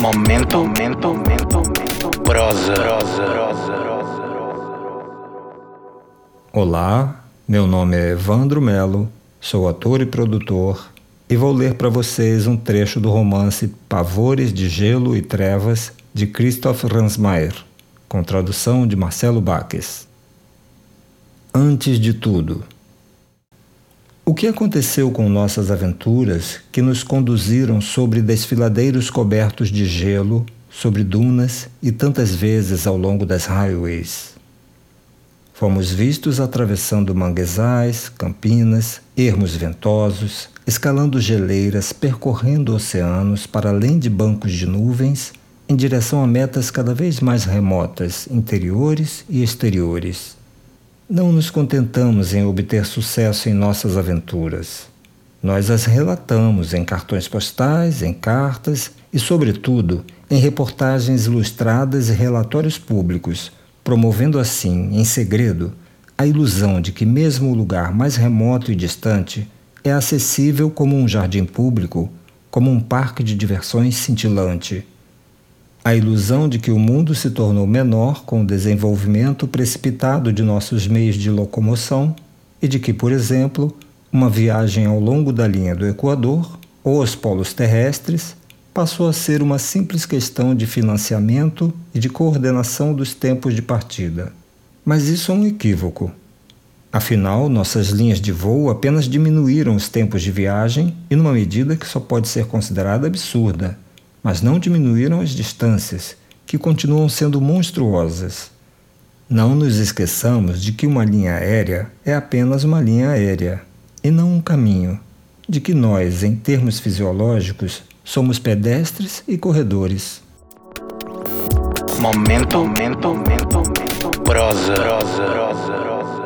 Momento, momento, momento, momento. Prosa. Olá, meu nome é Evandro Melo, sou ator e produtor e vou ler para vocês um trecho do romance Pavores de Gelo e Trevas de Christoph Ransmayr, com tradução de Marcelo Baques. Antes de tudo, o que aconteceu com nossas aventuras que nos conduziram sobre desfiladeiros cobertos de gelo, sobre dunas e tantas vezes ao longo das highways? Fomos vistos atravessando manguezais, campinas, ermos ventosos, escalando geleiras, percorrendo oceanos para além de bancos de nuvens, em direção a metas cada vez mais remotas, interiores e exteriores. Não nos contentamos em obter sucesso em nossas aventuras. Nós as relatamos em cartões postais, em cartas e, sobretudo, em reportagens ilustradas e relatórios públicos, promovendo assim, em segredo, a ilusão de que, mesmo o lugar mais remoto e distante, é acessível como um jardim público, como um parque de diversões cintilante a ilusão de que o mundo se tornou menor com o desenvolvimento precipitado de nossos meios de locomoção e de que, por exemplo, uma viagem ao longo da linha do Equador ou aos polos terrestres passou a ser uma simples questão de financiamento e de coordenação dos tempos de partida. Mas isso é um equívoco. Afinal, nossas linhas de voo apenas diminuíram os tempos de viagem e numa medida que só pode ser considerada absurda mas não diminuíram as distâncias, que continuam sendo monstruosas. Não nos esqueçamos de que uma linha aérea é apenas uma linha aérea e não um caminho, de que nós, em termos fisiológicos, somos pedestres e corredores. Momento, momento, momento, momento. Prosa. Prosa. Prosa.